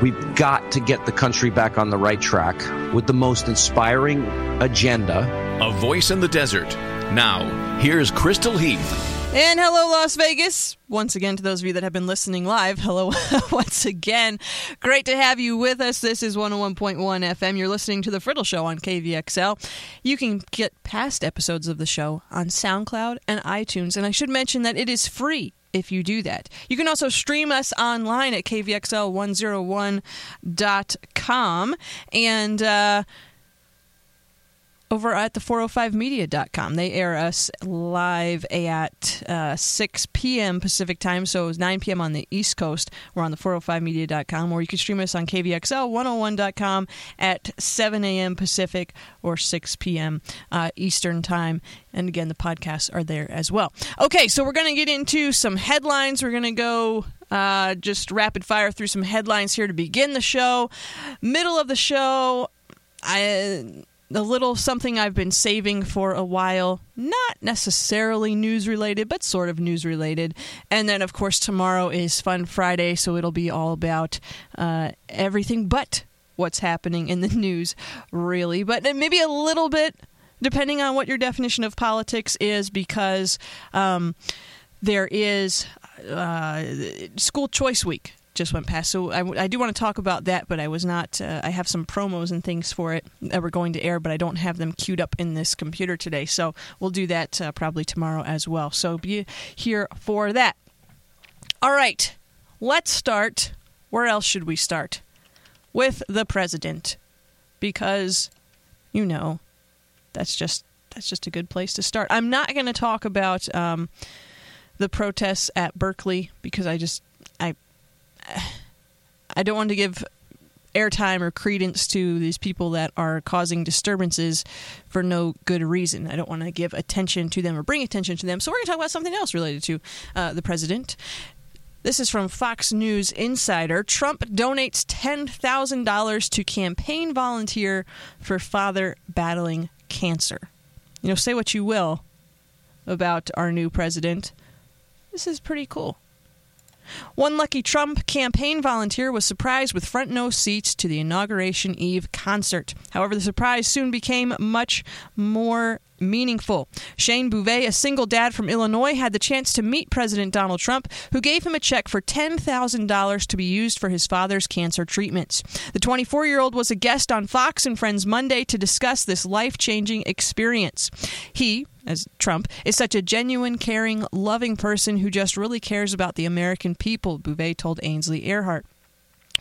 We've got to get the country back on the right track with the most inspiring agenda. A voice in the desert. Now, here's Crystal Heath. And hello, Las Vegas. Once again, to those of you that have been listening live, hello once again. Great to have you with us. This is 101.1 FM. You're listening to The Friddle Show on KVXL. You can get past episodes of the show on SoundCloud and iTunes. And I should mention that it is free if you do that. You can also stream us online at kvxl101.com and uh, over at the 405media.com. They air us live at uh, 6 p.m. Pacific time, so it's 9 p.m. on the East Coast. We're on the 405media.com, or you can stream us on kvxl101.com at 7 a.m. Pacific or 6 p.m. Uh, Eastern time. And again, the podcasts are there as well. Okay, so we're going to get into some headlines. We're going to go uh, just rapid fire through some headlines here to begin the show. Middle of the show, I a little something I've been saving for a while. Not necessarily news related, but sort of news related. And then, of course, tomorrow is Fun Friday, so it'll be all about uh, everything but what's happening in the news, really. But maybe a little bit, depending on what your definition of politics is, because um, there is uh, school choice week just went past. So I, I, do want to talk about that, but I was not. Uh, I have some promos and things for it that were going to air, but I don't have them queued up in this computer today. So we'll do that uh, probably tomorrow as well. So be here for that. All right, let's start. Where else should we start? With the president, because you know that's just that's just a good place to start. I'm not going to talk about um, the protests at Berkeley because I just I don't want to give airtime or credence to these people that are causing disturbances for no good reason. I don't want to give attention to them or bring attention to them. So we're going to talk about something else related to uh, the president. This is from Fox News Insider. Trump donates $10,000 to campaign volunteer for father battling cancer. You know, say what you will about our new president. This is pretty cool. One lucky Trump campaign volunteer was surprised with front row seats to the inauguration eve concert. However, the surprise soon became much more meaningful. Shane Bouvet, a single dad from Illinois, had the chance to meet President Donald Trump, who gave him a check for $10,000 to be used for his father's cancer treatments. The 24 year old was a guest on Fox and Friends Monday to discuss this life changing experience. He, as Trump, is such a genuine, caring, loving person who just really cares about the American people, Bouvet told Ainsley Earhardt.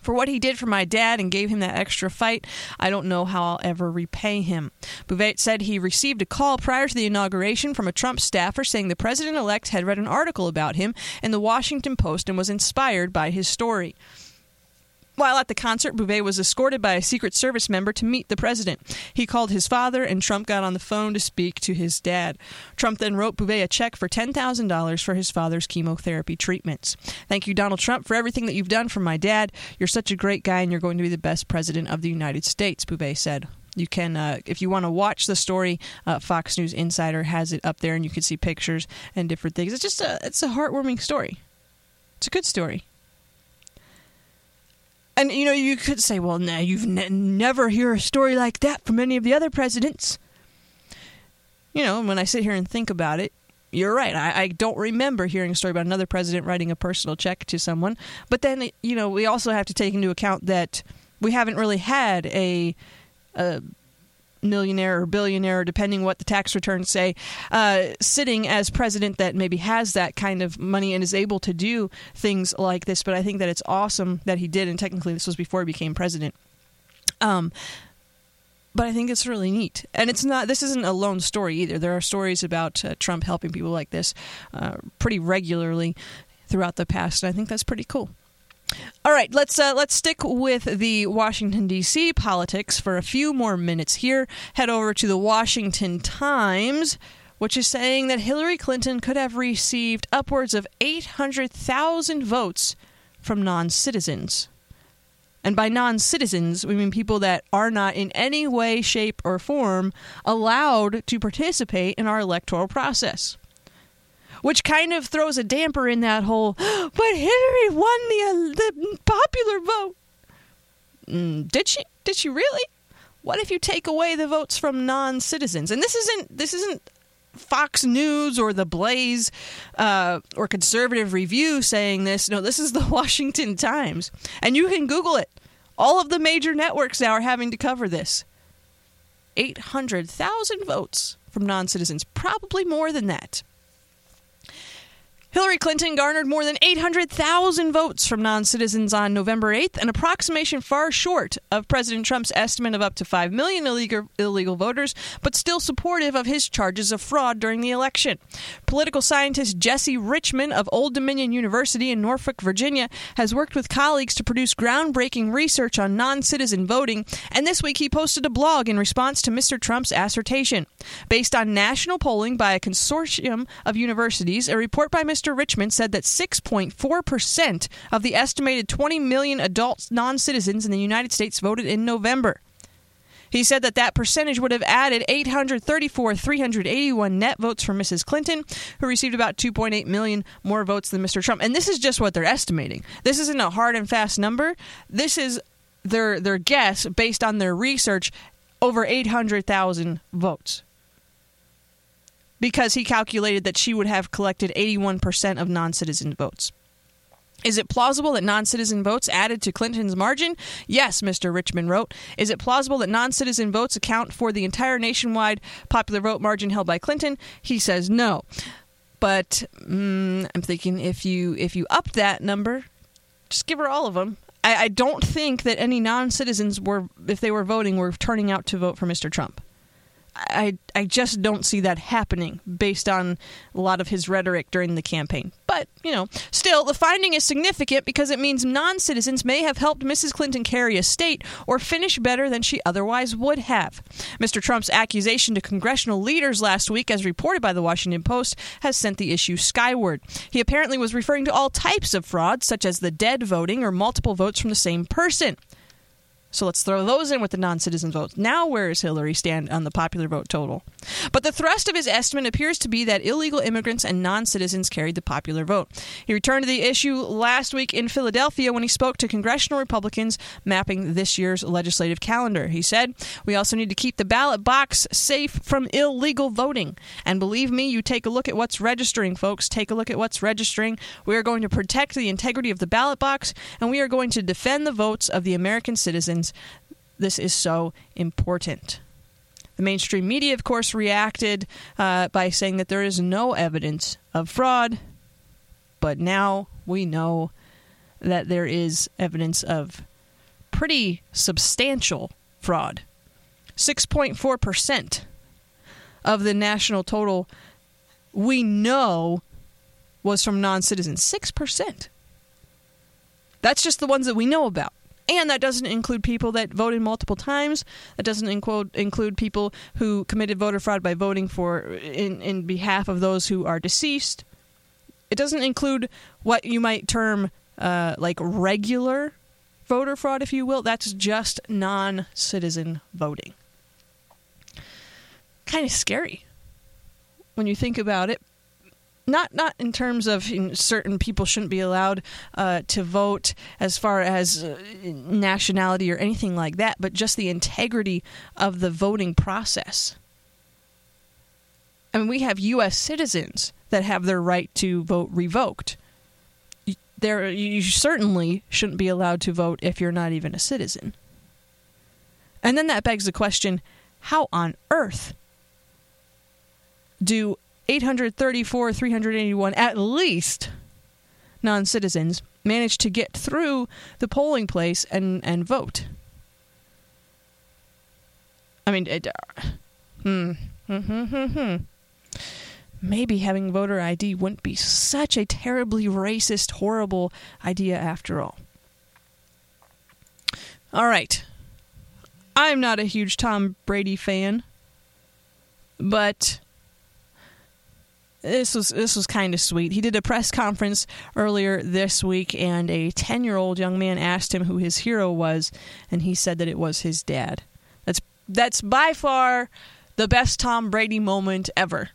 For what he did for my dad and gave him that extra fight, I don't know how I'll ever repay him. Bouvet said he received a call prior to the inauguration from a Trump staffer saying the president elect had read an article about him in the Washington Post and was inspired by his story. While at the concert, Bouvet was escorted by a Secret Service member to meet the president. He called his father, and Trump got on the phone to speak to his dad. Trump then wrote Bouvet a check for $10,000 for his father's chemotherapy treatments. Thank you, Donald Trump, for everything that you've done for my dad. You're such a great guy, and you're going to be the best president of the United States, Bouvet said. You can, uh, if you want to watch the story, uh, Fox News Insider has it up there, and you can see pictures and different things. It's just a, it's a heartwarming story. It's a good story. And you know, you could say, well, you've ne- never hear a story like that from any of the other presidents. You know, when I sit here and think about it, you're right. I, I, don't remember hearing a story about another president writing a personal check to someone. But then, you know, we also have to take into account that we haven't really had a, a millionaire or billionaire, depending what the tax returns say, uh, sitting as president that maybe has that kind of money and is able to do things like this. But I think that it's awesome that he did, and technically this was before he became president. Um, but I think it's really neat, and it's not. This isn't a lone story either. There are stories about uh, Trump helping people like this uh, pretty regularly throughout the past, and I think that's pretty cool. All right, let's uh, let's stick with the Washington D.C. politics for a few more minutes here. Head over to the Washington Times, which is saying that Hillary Clinton could have received upwards of 800,000 votes from non-citizens. And by non-citizens, we mean people that are not in any way, shape, or form allowed to participate in our electoral process which kind of throws a damper in that whole. But Hillary won the uh, the popular vote. Mm, did she? Did she really? What if you take away the votes from non-citizens? And this isn't this isn't Fox News or the Blaze uh, or Conservative Review saying this. No, this is the Washington Times, and you can Google it. All of the major networks now are having to cover this. 800,000 votes from non citizens, probably more than that. Hillary Clinton garnered more than 800,000 votes from non citizens on November 8th, an approximation far short of President Trump's estimate of up to 5 million illegal, illegal voters, but still supportive of his charges of fraud during the election. Political scientist Jesse Richman of Old Dominion University in Norfolk, Virginia, has worked with colleagues to produce groundbreaking research on non citizen voting, and this week he posted a blog in response to Mr. Trump's assertion. Based on national polling by a consortium of universities, a report by Mr. Mr. Richmond said that 6.4% of the estimated 20 million adult non citizens in the United States voted in November. He said that that percentage would have added 834, 381 net votes for Mrs. Clinton, who received about 2.8 million more votes than Mr. Trump. And this is just what they're estimating. This isn't a hard and fast number. This is their their guess based on their research over 800,000 votes because he calculated that she would have collected 81% of non citizen votes. Is it plausible that non citizen votes added to Clinton's margin? Yes, Mr. Richmond wrote. Is it plausible that non citizen votes account for the entire nationwide popular vote margin held by Clinton? He says no. But mm, I'm thinking if you if you up that number, just give her all of them. I, I don't think that any non citizens were, if they were voting, were turning out to vote for Mr. Trump. I I just don't see that happening based on a lot of his rhetoric during the campaign. But, you know, still the finding is significant because it means non-citizens may have helped Mrs. Clinton carry a state or finish better than she otherwise would have. Mr. Trump's accusation to congressional leaders last week as reported by the Washington Post has sent the issue skyward. He apparently was referring to all types of fraud such as the dead voting or multiple votes from the same person. So let's throw those in with the non citizen votes. Now, where does Hillary stand on the popular vote total? But the thrust of his estimate appears to be that illegal immigrants and non citizens carried the popular vote. He returned to the issue last week in Philadelphia when he spoke to congressional Republicans mapping this year's legislative calendar. He said, We also need to keep the ballot box safe from illegal voting. And believe me, you take a look at what's registering, folks. Take a look at what's registering. We are going to protect the integrity of the ballot box, and we are going to defend the votes of the American citizens this is so important. The mainstream media, of course, reacted uh, by saying that there is no evidence of fraud, but now we know that there is evidence of pretty substantial fraud. 6.4% of the national total we know was from non citizens. 6%. That's just the ones that we know about. And that doesn't include people that voted multiple times. That doesn't include include people who committed voter fraud by voting for in in behalf of those who are deceased. It doesn't include what you might term uh, like regular voter fraud, if you will. That's just non-citizen voting. Kind of scary when you think about it not not in terms of certain people shouldn't be allowed uh, to vote as far as uh, nationality or anything like that, but just the integrity of the voting process. I mean, we have U.S. citizens that have their right to vote revoked. There, you certainly shouldn't be allowed to vote if you're not even a citizen. And then that begs the question: How on earth do 834, 381 at least non citizens managed to get through the polling place and, and vote. I mean, it, uh, hmm, hmm, hmm, hmm. Maybe having voter ID wouldn't be such a terribly racist, horrible idea after all. All right. I'm not a huge Tom Brady fan, but this was this was kind of sweet. He did a press conference earlier this week, and a ten year old young man asked him who his hero was, and he said that it was his dad. That's that's by far the best Tom Brady moment ever.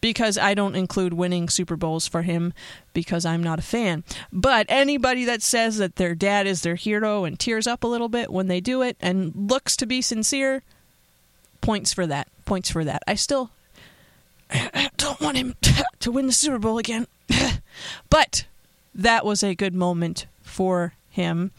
Because I don't include winning Super Bowls for him because I'm not a fan. But anybody that says that their dad is their hero and tears up a little bit when they do it and looks to be sincere, points for that. Points for that. I still don't want him to win the Super Bowl again. but that was a good moment for him.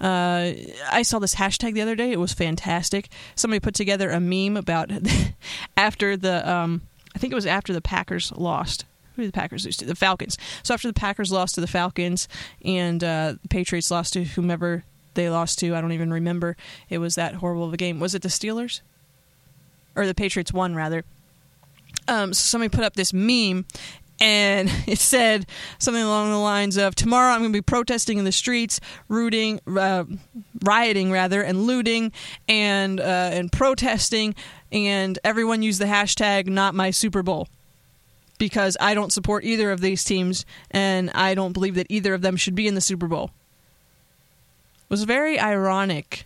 Uh, I saw this hashtag the other day. It was fantastic. Somebody put together a meme about after the, um, I think it was after the Packers lost. Who did the Packers lose to? The Falcons. So after the Packers lost to the Falcons and uh, the Patriots lost to whomever they lost to, I don't even remember. It was that horrible of a game. Was it the Steelers? Or the Patriots won, rather um, so somebody put up this meme and it said something along the lines of tomorrow i'm going to be protesting in the streets rooting uh, rioting rather and looting and uh, and protesting and everyone use the hashtag not my super bowl because i don't support either of these teams and i don't believe that either of them should be in the super bowl. It was very ironic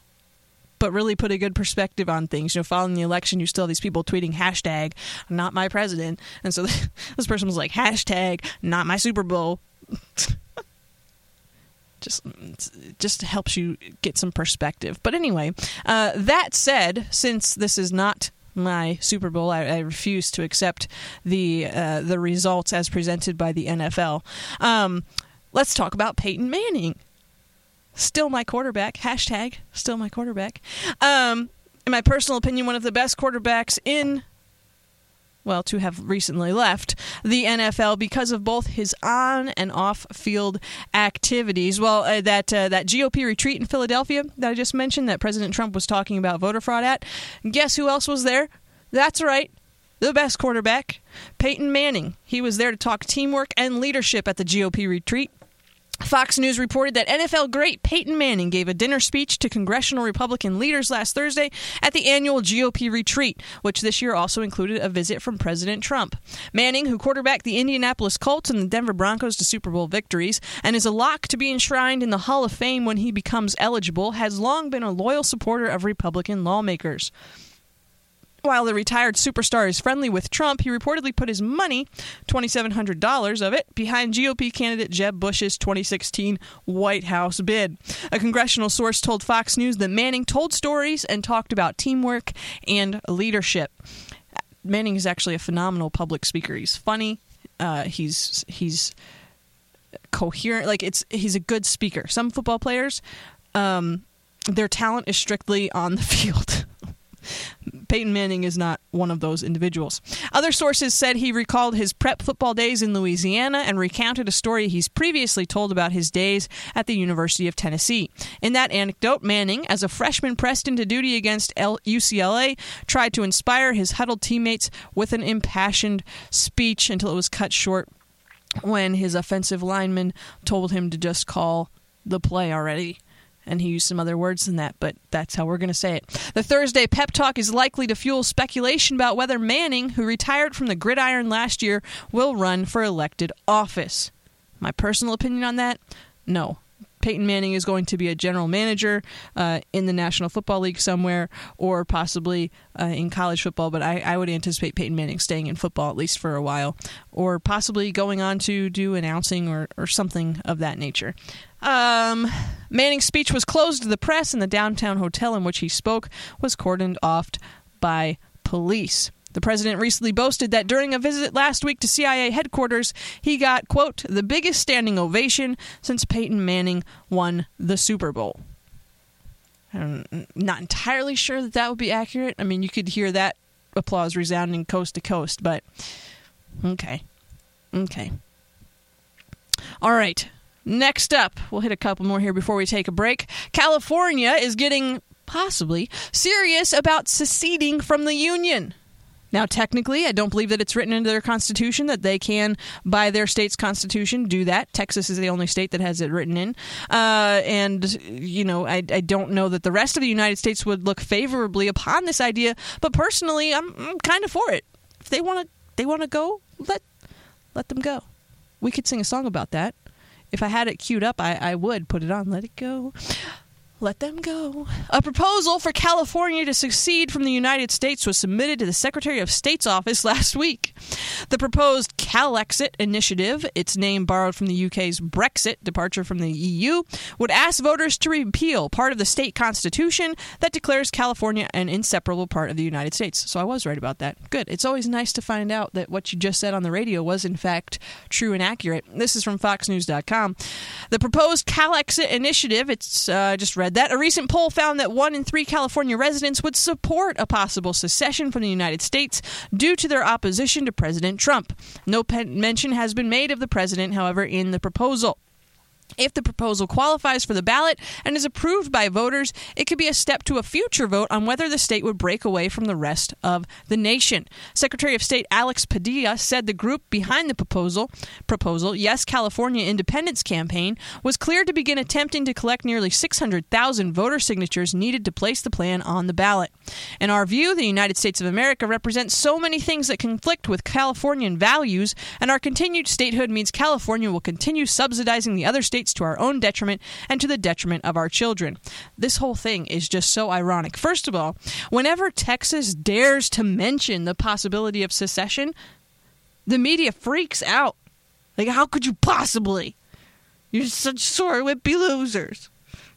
but really put a good perspective on things. You know, following the election, you still have these people tweeting hashtag not my president, and so this person was like hashtag not my Super Bowl. just just helps you get some perspective. But anyway, uh, that said, since this is not my Super Bowl. I, I, refuse to accept the uh, the results as presented by the NFL. Um, let's talk about Peyton Manning still my quarterback. Hashtag still my quarterback. Um, in my personal opinion, one of the best quarterbacks in, well, to have recently left the NFL because of both his on and off field activities. Well, uh, that uh, that GOP retreat in Philadelphia that I just mentioned, that President Trump was talking about voter fraud at. Guess who else was there? That's right. The best quarterback, Peyton Manning. He was there to talk teamwork and leadership at the GOP retreat. Fox News reported that NFL great Peyton Manning gave a dinner speech to congressional Republican leaders last Thursday at the annual GOP retreat, which this year also included a visit from President Trump. Manning, who quarterbacked the Indianapolis Colts and the Denver Broncos to Super Bowl victories and is a lock to be enshrined in the Hall of Fame when he becomes eligible, has long been a loyal supporter of Republican lawmakers. While the retired superstar is friendly with Trump, he reportedly put his money, $2,700 of it, behind GOP candidate Jeb Bush's 2016 White House bid. A congressional source told Fox News that Manning told stories and talked about teamwork and leadership. Manning is actually a phenomenal public speaker. He's funny. Uh, he's he's coherent. Like it's he's a good speaker. Some football players, um, their talent is strictly on the field. Peyton Manning is not one of those individuals. Other sources said he recalled his prep football days in Louisiana and recounted a story he's previously told about his days at the University of Tennessee. In that anecdote, Manning, as a freshman pressed into duty against UCLA, tried to inspire his huddled teammates with an impassioned speech until it was cut short when his offensive lineman told him to just call the play already and he used some other words than that, but that's how we're going to say it. The Thursday pep talk is likely to fuel speculation about whether Manning, who retired from the gridiron last year, will run for elected office. My personal opinion on that? No. Peyton Manning is going to be a general manager uh, in the National Football League somewhere, or possibly uh, in college football. But I, I, would anticipate Peyton Manning staying in football at least for a while, or possibly going on to do announcing or, or something of that nature. Um, Manning's speech was closed to the press, and the downtown hotel in which he spoke was cordoned off by police. The president recently boasted that during a visit last week to CIA headquarters, he got, quote, the biggest standing ovation since Peyton Manning won the Super Bowl. I'm not entirely sure that that would be accurate. I mean, you could hear that applause resounding coast to coast, but okay. Okay. All right. Next up, we'll hit a couple more here before we take a break. California is getting possibly serious about seceding from the Union. Now, technically, I don't believe that it's written into their constitution that they can, by their state's constitution, do that. Texas is the only state that has it written in. Uh, and, you know, I, I, don't know that the rest of the United States would look favorably upon this idea, but personally, I'm, I'm kind of for it. If they want to they want to go, let, let them go. We could sing a song about that. If I had it queued up, I, I would put it on. Let it go. Let them go. A proposal for California to secede from the United States was submitted to the Secretary of State's office last week. The proposed Calexit initiative, its name borrowed from the UK's Brexit departure from the EU, would ask voters to repeal part of the state constitution that declares California an inseparable part of the United States. So I was right about that. Good. It's always nice to find out that what you just said on the radio was in fact true and accurate. This is from foxnews.com. The proposed Calexit initiative, it's uh, just read that. A recent poll found that one in three California residents would support a possible secession from the United States due to their opposition to President Trump. No mention has been made of the president, however, in the proposal. If the proposal qualifies for the ballot and is approved by voters, it could be a step to a future vote on whether the state would break away from the rest of the nation. Secretary of State Alex Padilla said the group behind the proposal, proposal Yes California Independence campaign, was clear to begin attempting to collect nearly 600,000 voter signatures needed to place the plan on the ballot. In our view, the United States of America represents so many things that conflict with Californian values, and our continued statehood means California will continue subsidizing the other states to our own detriment and to the detriment of our children. This whole thing is just so ironic. First of all, whenever Texas dares to mention the possibility of secession, the media freaks out. Like, how could you possibly? You're such sore whippy losers.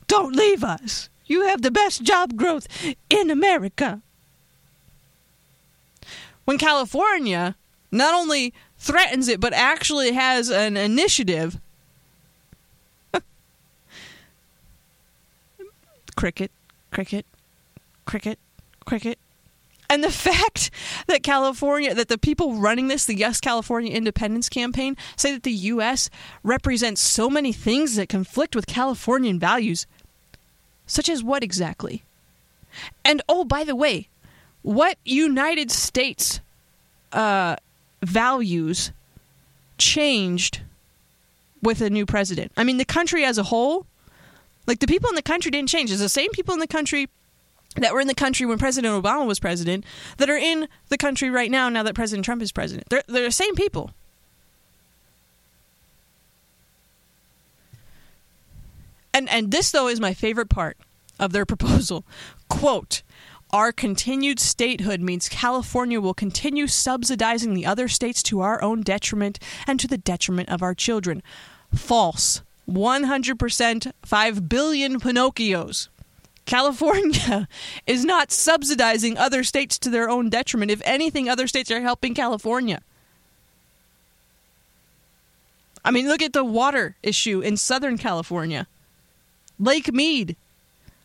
Don't leave us. You have the best job growth in America. When California not only threatens it, but actually has an initiative cricket, cricket, cricket, cricket. And the fact that California, that the people running this, the Yes California Independence campaign, say that the U.S. represents so many things that conflict with Californian values, such as what exactly? And oh, by the way, what United States uh, values changed with a new president? I mean, the country as a whole like the people in the country didn't change. It's the same people in the country that were in the country when President Obama was president that are in the country right now now that President Trump is president. They're, they're the same people. And and this though is my favorite part of their proposal. Quote our continued statehood means California will continue subsidizing the other states to our own detriment and to the detriment of our children. False. 100% 5 billion Pinocchios. California is not subsidizing other states to their own detriment. If anything, other states are helping California. I mean, look at the water issue in Southern California. Lake Mead.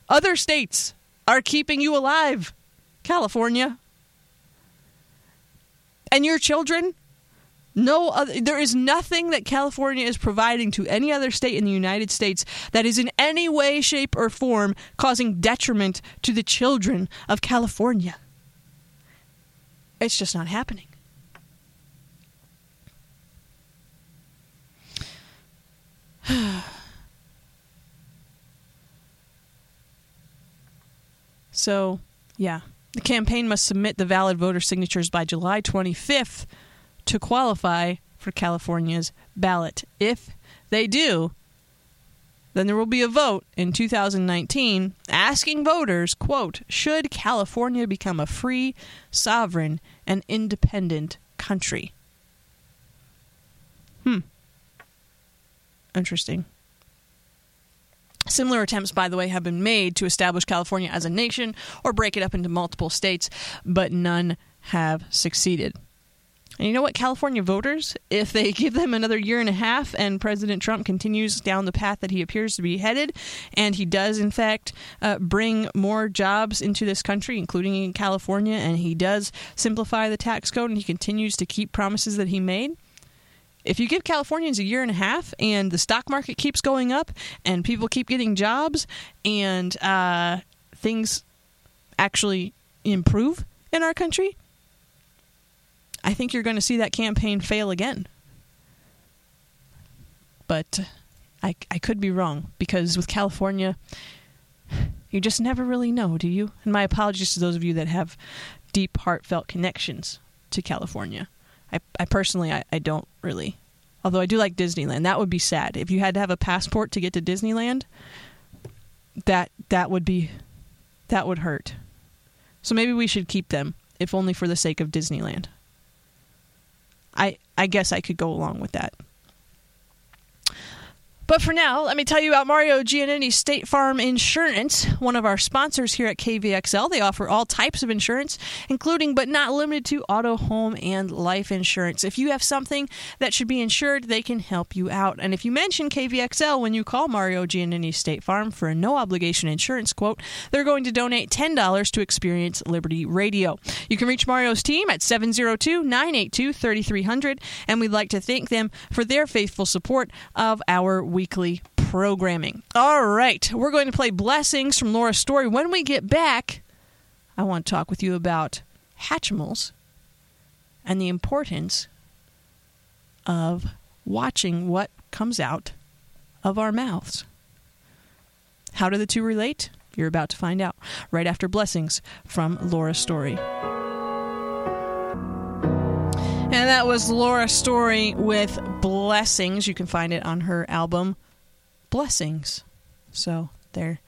Other states are keeping you alive, California. And your children no other, there is nothing that California is providing to any other state in the United States that is in any way, shape, or form causing detriment to the children of California. It's just not happening. so, yeah. The campaign must submit the valid voter signatures by July 25th to qualify for California's ballot. If they do, then there will be a vote in 2019 asking voters, quote, should California become a free, sovereign, and independent country? Hmm. Interesting. Similar attempts, by the way, have been made to establish California as a nation or break it up into multiple states, but none have succeeded. And you know what, California voters, if they give them another year and a half and President Trump continues down the path that he appears to be headed, and he does, in fact, uh, bring more jobs into this country, including in California, and he does simplify the tax code and he continues to keep promises that he made. If you give Californians a year and a half and the stock market keeps going up and people keep getting jobs and uh, things actually improve in our country, I think you're going to see that campaign fail again. But uh, I, I could be wrong because with California, you just never really know, do you? And my apologies to those of you that have deep, heartfelt connections to California. I, I personally, I, I don't really. Although I do like Disneyland. That would be sad. If you had to have a passport to get to Disneyland, that that would be that would hurt. So maybe we should keep them, if only for the sake of Disneyland. I I guess I could go along with that. But for now, let me tell you about Mario Giannini State Farm Insurance, one of our sponsors here at KVXL. They offer all types of insurance, including but not limited to auto, home, and life insurance. If you have something that should be insured, they can help you out. And if you mention KVXL when you call Mario Giannini State Farm for a no obligation insurance quote, they're going to donate $10 to Experience Liberty Radio. You can reach Mario's team at 702 982 3300, and we'd like to thank them for their faithful support of our weekly programming. All right, we're going to play Blessings from Laura's Story. When we get back, I want to talk with you about Hatchimals and the importance of watching what comes out of our mouths. How do the two relate? You're about to find out right after Blessings from Laura's Story. That was Laura Story with Blessings. You can find it on her album Blessings. So there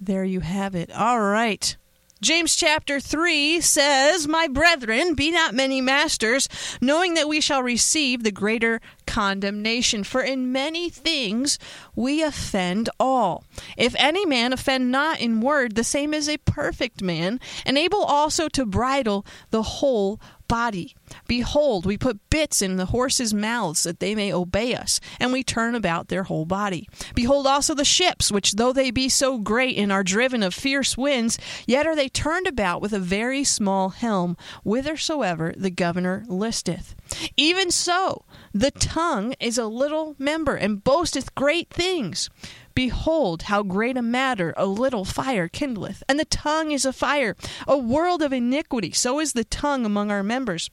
there you have it. All right. James chapter 3 says, My brethren, be not many masters, knowing that we shall receive the greater condemnation. For in many things we offend all. If any man offend not in word, the same is a perfect man, and able also to bridle the whole body. Behold, we put bits in the horses' mouths that they may obey us, and we turn about their whole body. Behold also the ships, which though they be so great and are driven of fierce winds, yet are they turned about with a very small helm, whithersoever the governor listeth. Even so, the tongue is a little member, and boasteth great things. Behold, how great a matter a little fire kindleth. And the tongue is a fire, a world of iniquity. So is the tongue among our members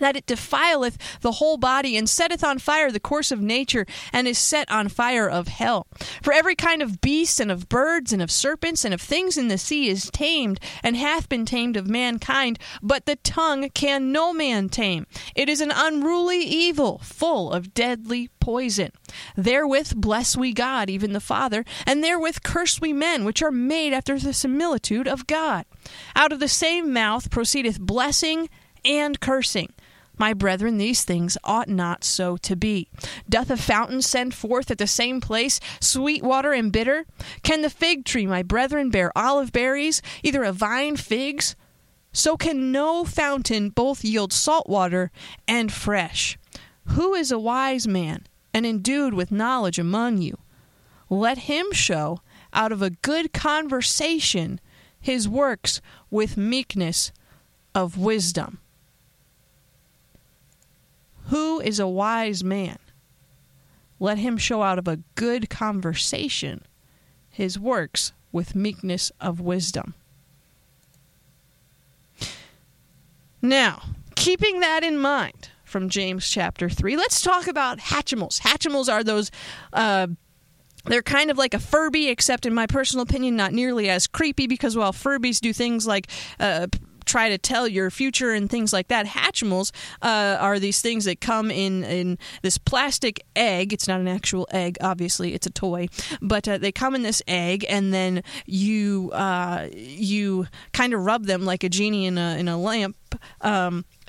that it defileth the whole body and setteth on fire the course of nature and is set on fire of hell. For every kind of beast and of birds and of serpents and of things in the sea is tamed and hath been tamed of mankind, but the tongue can no man tame. It is an unruly evil, full of deadly poison. Therewith bless we God, even the Father, and therewith curse we men, which are made after the similitude of God. Out of the same mouth proceedeth blessing and cursing. My brethren, these things ought not so to be. Doth a fountain send forth at the same place sweet water and bitter? Can the fig tree, my brethren, bear olive berries, either a vine figs? So can no fountain both yield salt water and fresh. Who is a wise man and endued with knowledge among you? Let him show out of a good conversation his works with meekness of wisdom. Who is a wise man? Let him show out of a good conversation his works with meekness of wisdom. Now, keeping that in mind from James chapter 3, let's talk about Hatchimals. Hatchimals are those. Uh, they're kind of like a Furby, except in my personal opinion, not nearly as creepy because while Furbies do things like uh, try to tell your future and things like that. Hatchimals uh, are these things that come in in this plastic egg. It's not an actual egg, obviously. It's a toy, but uh, they come in this egg, and then you uh, you kind of rub them like a genie in a in a lamp. Um,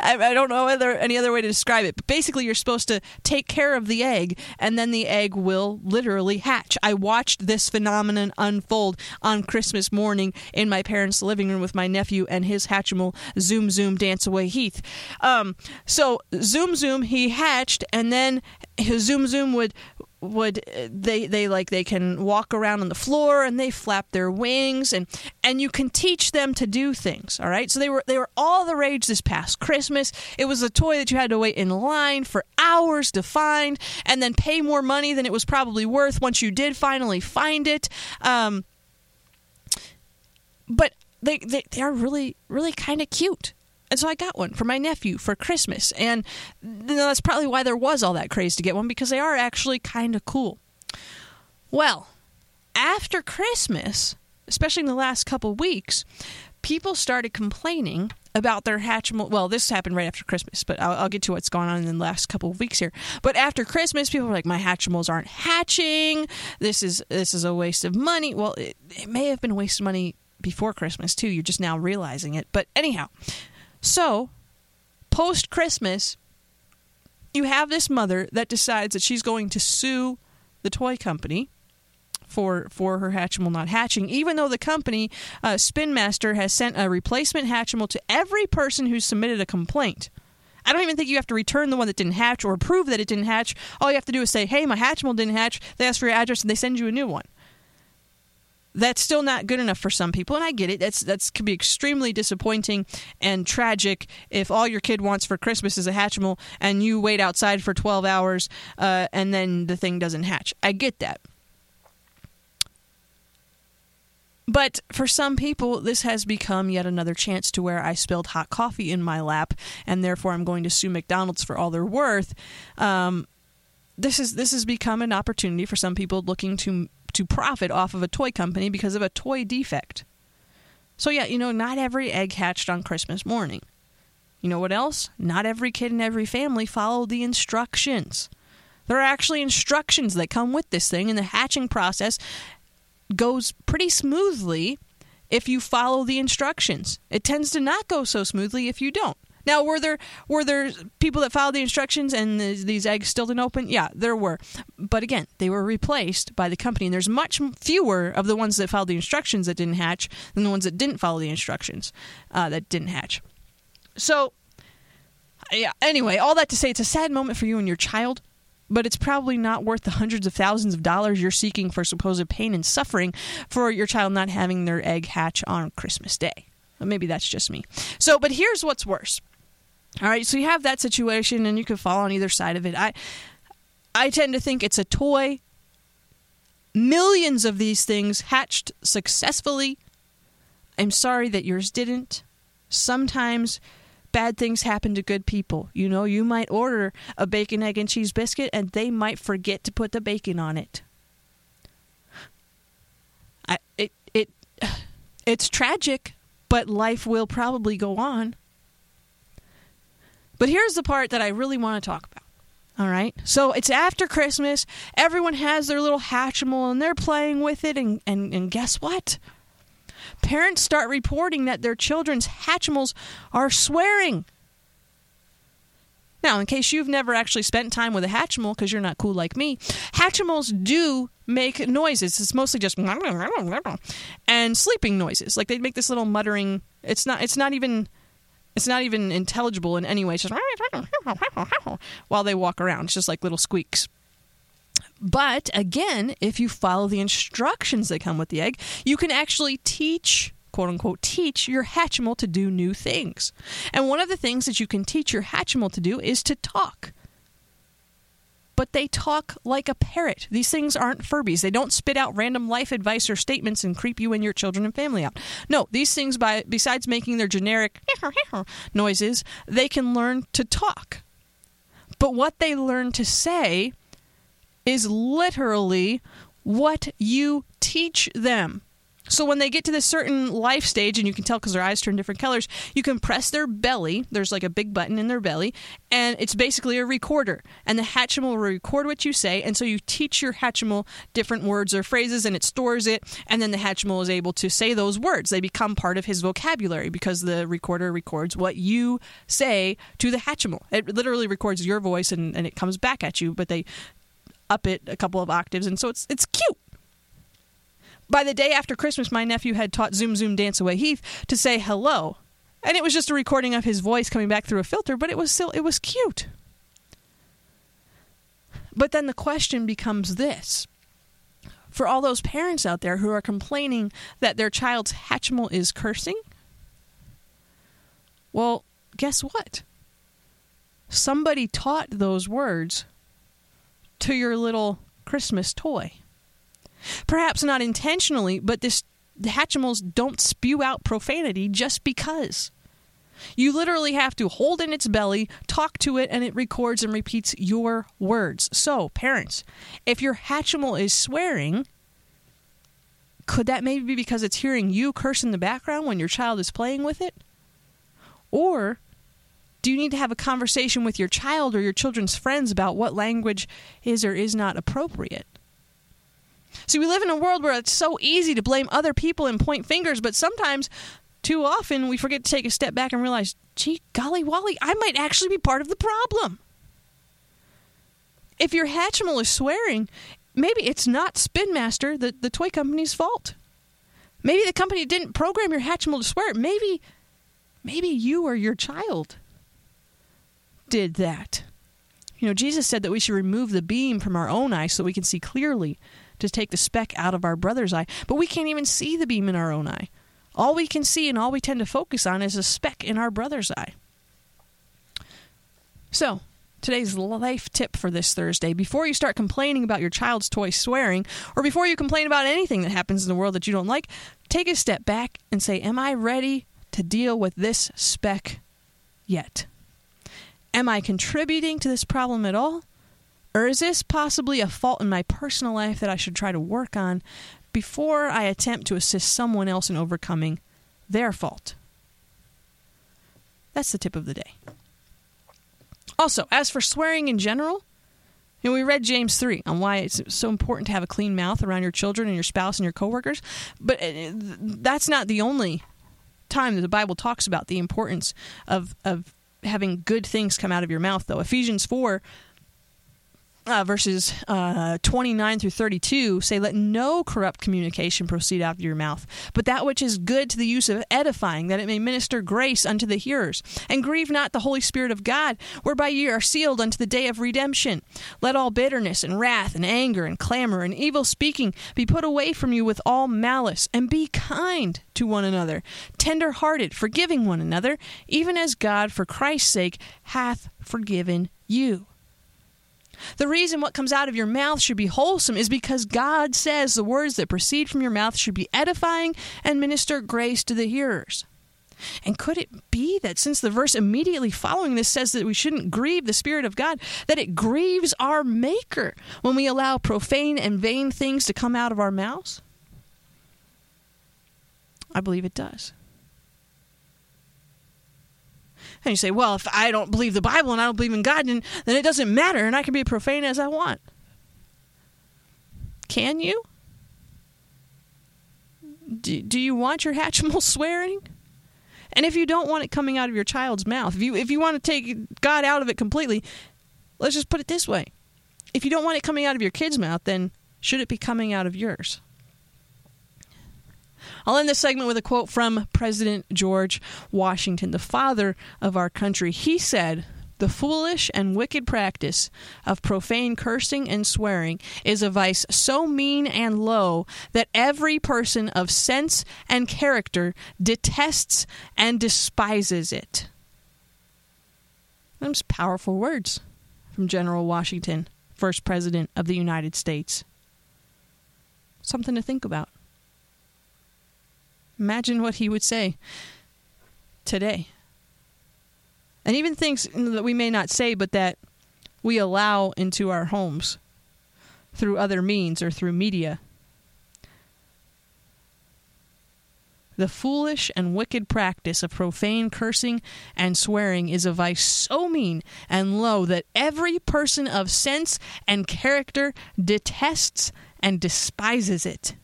I don't know whether any other way to describe it, but basically, you're supposed to take care of the egg, and then the egg will literally hatch. I watched this phenomenon unfold on Christmas morning in my parents' living room with my nephew and his Hatchimal Zoom Zoom Dance Away Heath. Um, so Zoom Zoom he hatched, and then his Zoom Zoom would would they they like they can walk around on the floor and they flap their wings and and you can teach them to do things all right? So they were they were all the rage this past christmas. It was a toy that you had to wait in line for hours to find and then pay more money than it was probably worth once you did finally find it. Um, but they, they they are really really kind of cute And so I got one for my nephew for Christmas. And that's probably why there was all that craze to get one because they are actually kind of cool. Well, after Christmas, especially in the last couple weeks, people started complaining about their Hatchimal. Well, this happened right after Christmas, but I'll, I'll, get to what's gone on in the last couple of weeks here. But after Christmas, people were like, "My Hatchimals aren't hatching. This is this is a waste of money." Well, it, it may have been a waste of money before Christmas too. You're just now realizing it. But anyhow, so post Christmas, you have this mother that decides that she's going to sue the toy company for for her Hatchimal not hatching, even though the company uh, Spin Master has sent a replacement Hatchimal to every person who submitted a complaint. I don't even think you have to return the one that didn't hatch or prove that it didn't hatch. All you have to do is say, "Hey, my Hatchimal didn't hatch." They ask for your address and they send you a new one. That's still not good enough for some people, and I get it. That's that's could be extremely disappointing and tragic if all your kid wants for Christmas is a Hatchimal and you wait outside for 12 hours uh, and then the thing doesn't hatch. I get that. But for some people, this has become yet another chance to where I spilled hot coffee in my lap, and therefore I'm going to sue McDonald's for all they're worth. Um, this is this has become an opportunity for some people looking to to profit off of a toy company because of a toy defect. So yeah, you know, not every egg hatched on Christmas morning. You know what else? Not every kid in every family followed the instructions. There are actually instructions that come with this thing, and the hatching process goes pretty smoothly if you follow the instructions. It tends to not go so smoothly if you don't. Now, were there were there people that followed the instructions and the, these eggs still didn't open? Yeah, there were. But again, they were replaced by the company, and there's much fewer of the ones that followed the instructions that didn't hatch than the ones that didn't follow the instructions uh, that didn't hatch. So, yeah. Anyway, all that to say, it's a sad moment for you and your child but it's probably not worth the hundreds of thousands of dollars you're seeking for supposed pain and suffering for your child not having their egg hatch on Christmas Day. maybe that's just me. So, but here's what's worse. All right, so you have that situation, and you can fall on either side of it. I, I tend to think it's a toy. Millions of these things hatched successfully. I'm sorry that yours didn't. Sometimes bad things happen to good people. You know, you might order a bacon, egg, and cheese biscuit, and they might forget to put the bacon on it. I, it, it, it's tragic, but life will probably go on. But here's the part that I really want to talk about. All right. So it's after Christmas. Everyone has their little Hatchimal and they're playing with it. And, and, and guess what? parents start reporting that their children's Hatchimals are swearing. Now, in case you've never actually spent time with a Hatchimal because you're not cool like me, Hatchimals do make noises. It's mostly just and sleeping noises. Like they make this little muttering. It's not. It's not even. It's not even intelligible in any way. It's just while they walk around. It's just like little squeaks. But again, if you follow the instructions that come with the egg, you can actually teach quote unquote teach your Hatchimal to do new things. And one of the things that you can teach your Hatchimal to do is to talk. But they talk like a parrot. These things aren't Furbies. They don't spit out random life advice or statements and creep you and your children and family out. No, these things, by besides making their generic noises, they can learn to talk. But what they learn to say is literally what you teach them. So when they get to this certain life stage, and you can tell because their eyes turn different colors, you can press their belly. There's like a big button in their belly, and it's basically a recorder. And the Hatchimal will record what you say, and so you teach your Hatchimal different words or phrases, and it stores it, and then the Hatchimal is able to say those words. They become part of his vocabulary because the recorder records what you say to the Hatchimal. It literally records your voice, and, and it comes back at you, but they up it a couple of octaves, and so it's it's cute. By the day after Christmas, my nephew had taught Zoom Zoom Dance Away Heath to say hello, and it was just a recording of his voice coming back through a filter, but it was still it was cute. But then the question becomes this. For all those parents out there who are complaining that their child's Hatchimal is cursing, well, guess what? Somebody taught those words to your little Christmas toy. Perhaps not intentionally, but this the Hatchimals don't spew out profanity just because. You literally have to hold in its belly, talk to it, and it records and repeats your words. So, parents, if your Hatchimal is swearing, could that maybe be because it's hearing you curse in the background when your child is playing with it? Or do you need to have a conversation with your child or your children's friends about what language is or is not appropriate? See, we live in a world where it's so easy to blame other people and point fingers, but sometimes, too often, we forget to take a step back and realize, gee, golly Wally, I might actually be part of the problem. If your Hatchimal is swearing, maybe it's not Spin Master, the, the toy company's fault. Maybe the company didn't program your Hatchimal to swear. Maybe, maybe you or your child did that. You know, Jesus said that we should remove the beam from our own eye so we can see clearly to take the speck out of our brother's eye. But we can't even see the beam in our own eye. All we can see and all we tend to focus on is a speck in our brother's eye. So, today's life tip for this Thursday before you start complaining about your child's toy swearing, or before you complain about anything that happens in the world that you don't like, take a step back and say, Am I ready to deal with this speck yet? Am I contributing to this problem at all? Or is this possibly a fault in my personal life that I should try to work on before I attempt to assist someone else in overcoming their fault? That's the tip of the day. Also, as for swearing in general, you know, we read James 3 on why it's so important to have a clean mouth around your children and your spouse and your coworkers, but uh, that's not the only time that the Bible talks about the importance of, of having good things come out of your mouth, though. Ephesians 4 uh, verses uh, 29 through 32 say, Let no corrupt communication proceed out of your mouth, but that which is good to the use of edifying, that it may minister grace unto the hearers. And grieve not the Holy Spirit of God, whereby ye are sealed unto the day of redemption. Let all bitterness and wrath and anger and clamor and evil speaking be put away from you with all malice, and be kind to one another, tender hearted, forgiving one another, even as God, for Christ's sake, hath forgiven you. The reason what comes out of your mouth should be wholesome is because God says the words that proceed from your mouth should be edifying and minister grace to the hearers. And could it be that since the verse immediately following this says that we shouldn't grieve the Spirit of God, that it grieves our Maker when we allow profane and vain things to come out of our mouths? I believe it does. And you say, well, if I don't believe the Bible and I don't believe in God, then, then it doesn't matter and I can be profane as I want. Can you? Do, do you want your Hatchimal swearing? And if you don't want it coming out of your child's mouth, if you if you want to take God out of it completely, let's just put it this way. If you don't want it coming out of your kid's mouth, then should it be coming out of yours? I'll end this segment with a quote from President George Washington, the father of our country. He said, the foolish and wicked practice of profane cursing and swearing is a vice so mean and low that every person of sense and character detests and despises it. Those powerful words from General Washington, first president of the United States. Something to think about. Imagine what he would say today. And even things that we may not say, but that we allow into our homes through other means or through media. The foolish and wicked practice of profane cursing and swearing is a vice so mean and low that every person of sense and character detests and despises it.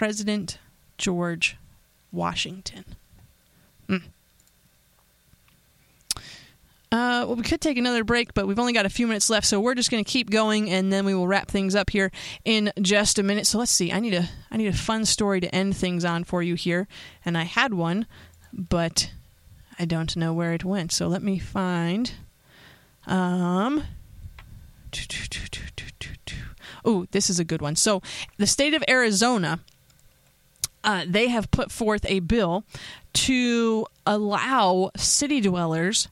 President George Washington. Mm. Uh, well, we could take another break, but we've only got a few minutes left, so we're just going to keep going, and then we will wrap things up here in just a minute. So let's see. I need a I need a fun story to end things on for you here, and I had one, but I don't know where it went. So let me find. Um. Oh, this is a good one. So the state of Arizona uh, they have put forth a bill to allow city dwellers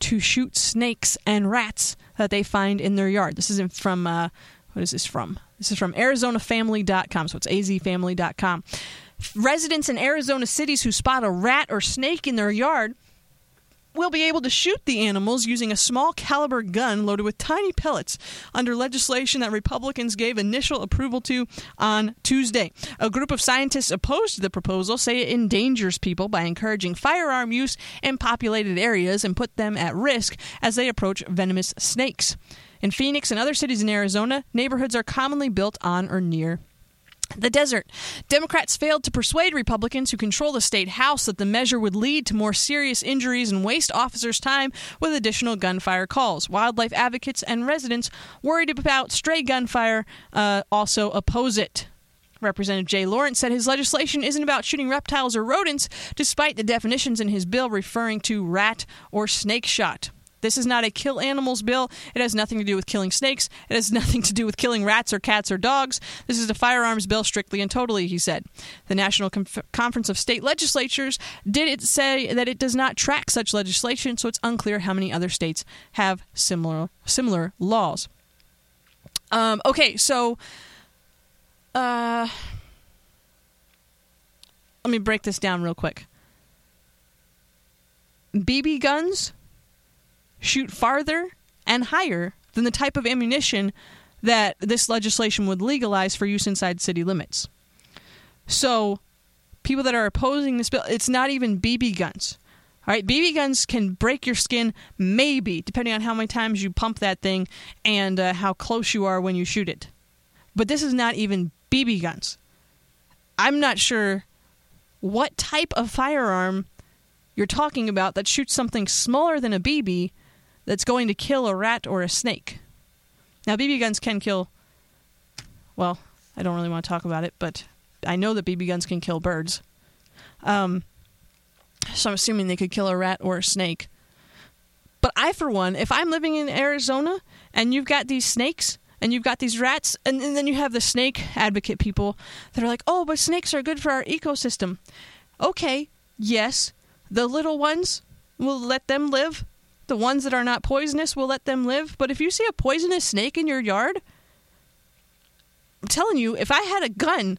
to shoot snakes and rats that they find in their yard. This isn't from, uh, what is this from? This is from ArizonaFamily.com, so it's azfamily.com. residents in Arizona cities who spot a rat or snake in their yard will be able to shoot the animals using a small caliber gun loaded with tiny pellets under legislation that Republicans gave initial approval to on Tuesday. A group of scientists opposed to the proposal say it endangers people by encouraging firearm use in populated areas and put them at risk as they approach venomous snakes. In Phoenix and other cities in Arizona, neighborhoods are commonly built on or near the desert. Democrats failed to persuade Republicans who control the state House that the measure would lead to more serious injuries and waste officers' time with additional gunfire calls. Wildlife advocates and residents worried about stray gunfire uh, also oppose it. Representative Jay Lawrence said his legislation isn't about shooting reptiles or rodents, despite the definitions in his bill referring to rat or snake shot. This is not a kill animals bill. It has nothing to do with killing snakes. It has nothing to do with killing rats or cats or dogs. This is a firearms bill strictly and totally, he said. The National Conf- Conference of State Legislatures did it say that it does not track such legislation, so it's unclear how many other states have similar similar laws. Um, okay, so uh, let me break this down real quick. BB guns shoot farther and higher than the type of ammunition that this legislation would legalize for use inside city limits. So, people that are opposing this bill, it's not even BB guns. All right, BB guns can break your skin, maybe, depending on how many times you pump that thing and uh, how close you are when you shoot it. But this is not even BB guns. I'm not sure what type of firearm you're talking about that shoots something smaller than a BB that's going to kill a rat or a snake. Now, BB guns can kill. Well, I don't really want to talk about it, but I know that BB guns can kill birds. Um, so I'm assuming they could kill a rat or a snake. But I, for one, if I'm living in Arizona and you've got these snakes and you've got these rats, and, and then you have the snake advocate people that are like, oh, but snakes are good for our ecosystem. Okay, yes, the little ones, we'll let them live. The ones that are not poisonous, we'll let them live. But if you see a poisonous snake in your yard, I'm telling you, if I had a gun,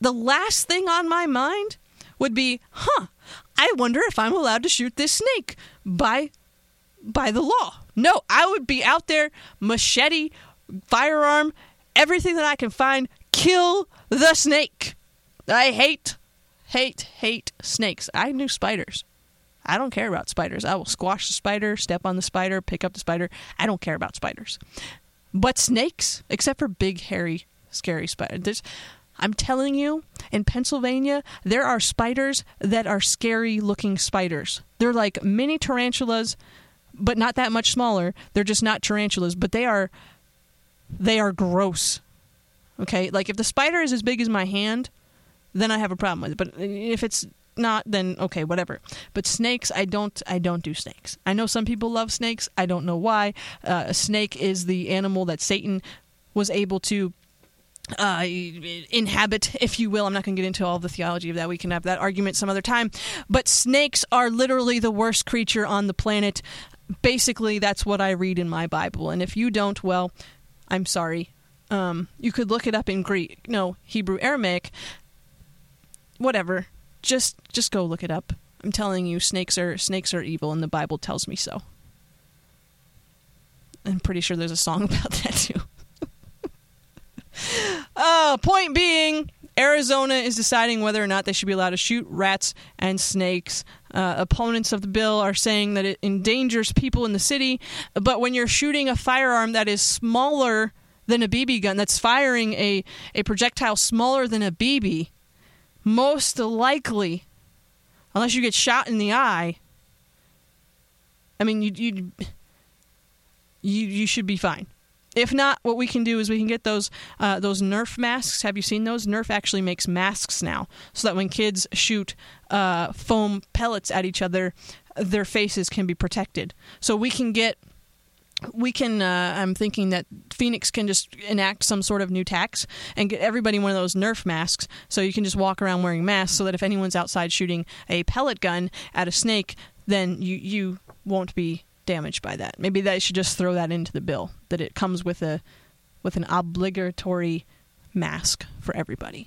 the last thing on my mind would be, huh, I wonder if I'm allowed to shoot this snake by by the law. No, I would be out there, machete, firearm, everything that I can find, kill the snake. I hate, hate, hate snakes. I knew spiders. I don't care about spiders. I will squash the spider, step on the spider, pick up the spider. I don't care about spiders. But snakes, except for big, hairy, scary spiders, I'm telling you, in Pennsylvania, there are spiders that are scary looking spiders. They're like mini tarantulas, but not that much smaller. They're just not tarantulas, but they are they are gross. Okay? Like if the spider is as big as my hand, then I have a problem with it. But if it's not then okay whatever but snakes i don't i don't do snakes i know some people love snakes i don't know why uh, a snake is the animal that satan was able to uh, inhabit, if you will. I'm not going to get into all the theology of that. We can have that argument some other time. But snakes are literally the worst creature on the planet. Basically, that's what I read in my Bible. And if you don't, well, I'm sorry. Um, you could look it up in Greek, no, Hebrew, Aramaic, whatever just just go look it up. I'm telling you, snakes are snakes are evil, and the Bible tells me so. I'm pretty sure there's a song about that too. uh, point being, Arizona is deciding whether or not they should be allowed to shoot rats and snakes. Uh, opponents of the bill are saying that it endangers people in the city, but when you're shooting a firearm that is smaller than a BB gun, that's firing a, a projectile smaller than a BB, most likely, unless you get shot in the eye, I mean, you you you you should be fine. If not, what we can do is we can get those uh, those Nerf masks. Have you seen those? Nerf actually makes masks now, so that when kids shoot uh, foam pellets at each other, their faces can be protected. So we can get we can uh, i'm thinking that phoenix can just enact some sort of new tax and get everybody one of those nerf masks so you can just walk around wearing masks so that if anyone's outside shooting a pellet gun at a snake then you you won't be damaged by that maybe they should just throw that into the bill that it comes with a with an obligatory mask for everybody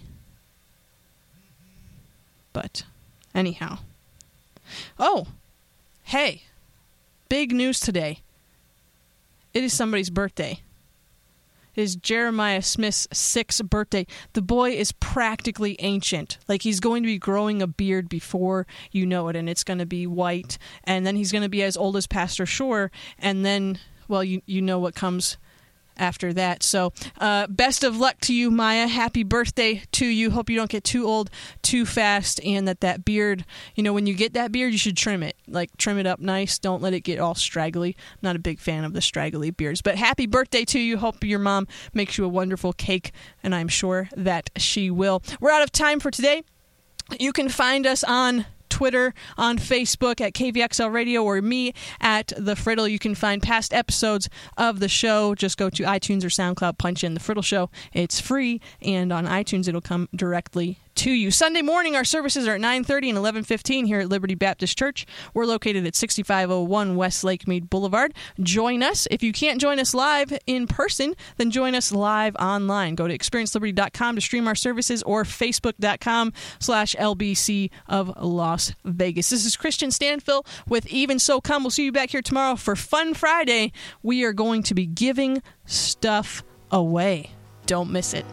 But anyhow. Oh, hey, big news today. It is somebody's birthday. It is Jeremiah Smith's sixth birthday. The boy is practically ancient. Like he's going to be growing a beard before you know it, and it's going to be white. And then he's going to be as old as Pastor Shore. And then, well, you, you know what comes after that. So, uh, best of luck to you, Maya. Happy birthday to you. Hope you don't get too old too fast, and that that beard, you know, when you get that beard, you should trim it. Like, trim it up nice. Don't let it get all straggly. I'm not a big fan of the straggly beards. But happy birthday to you. Hope your mom makes you a wonderful cake, and I'm sure that she will. We're out of time for today. You can find us on Twitter, on Facebook at KVXL Radio, or me at The Friddle. You can find past episodes of the show. Just go to iTunes or SoundCloud, punch in The Friddle Show. It's free, and on iTunes, it'll come directly to you. Sunday morning, our services are at 9.30 and 11.15 here at Liberty Baptist Church. We're located at 6501 West Lake Mead Boulevard. Join us. If you can't join us live in person, then join us live online. Go to experienceliberty.com to stream our services or facebook.com slash LBC of Las Vegas. This is Christian Stanfill with Even So Come. We'll see you back here tomorrow for Fun Friday. We are going to be giving stuff away. Don't miss it.